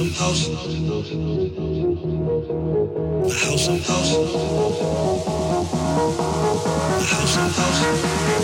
of house. The house of house. The house of house.